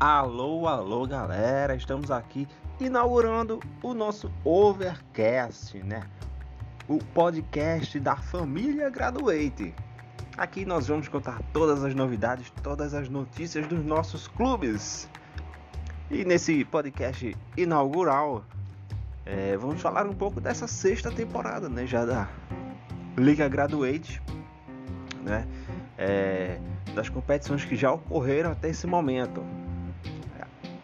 Alô, alô, galera! Estamos aqui inaugurando o nosso Overcast, né? O podcast da família Graduate. Aqui nós vamos contar todas as novidades, todas as notícias dos nossos clubes. E nesse podcast inaugural, é, vamos falar um pouco dessa sexta temporada, né? Já da Liga Graduate, né? É, das competições que já ocorreram até esse momento.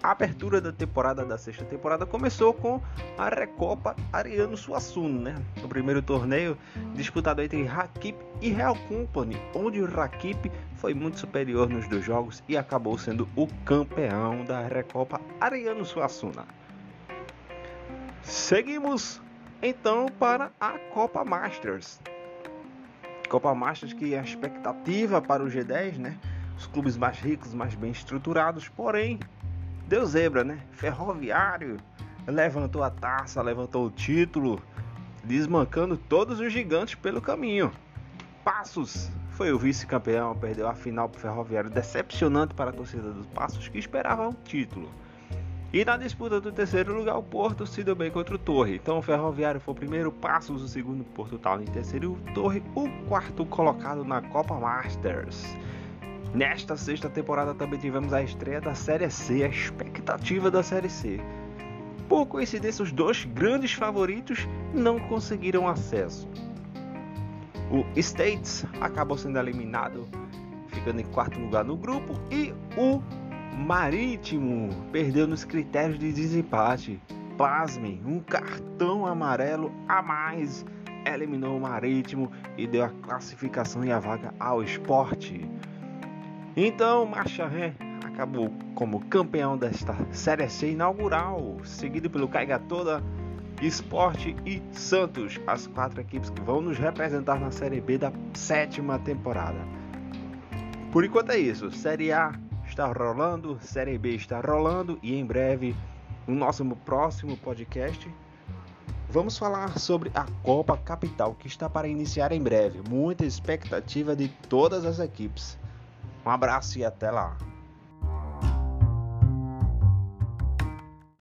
A abertura da temporada da sexta temporada começou com a Recopa Ariano Suassuna, né? O primeiro torneio disputado entre Rakip e Real Company, onde o Rakip foi muito superior nos dois jogos e acabou sendo o campeão da Recopa Ariano Suassuna. Seguimos então para a Copa Masters. Copa Masters que é a expectativa para o G10, né? Os clubes mais ricos, mais bem estruturados, porém deu zebra, né? Ferroviário levantou a taça, levantou o título, desmancando todos os gigantes pelo caminho. Passos foi o vice-campeão, perdeu a final para o Ferroviário, decepcionante para a torcida dos Passos que esperava o título. E na disputa do terceiro lugar, o Porto se deu bem contra o Torre. Então o Ferroviário foi o primeiro, Passos o segundo, Porto Tal em terceiro e o Torre o quarto colocado na Copa Masters. Nesta sexta temporada também tivemos a estreia da Série C, a expectativa da Série C. Por coincidência, os dois grandes favoritos não conseguiram acesso. O States acabou sendo eliminado, ficando em quarto lugar no grupo, e o Marítimo perdeu nos critérios de desempate. Pasmem, um cartão amarelo a mais eliminou o Marítimo e deu a classificação e a vaga ao esporte. Então, Marcha Ré acabou como campeão desta Série C inaugural, seguido pelo Caiga Toda, Esporte e Santos, as quatro equipes que vão nos representar na Série B da sétima temporada. Por enquanto é isso, Série A está rolando, Série B está rolando e em breve, no nosso próximo podcast, vamos falar sobre a Copa Capital que está para iniciar em breve. Muita expectativa de todas as equipes. Um abraço e até lá.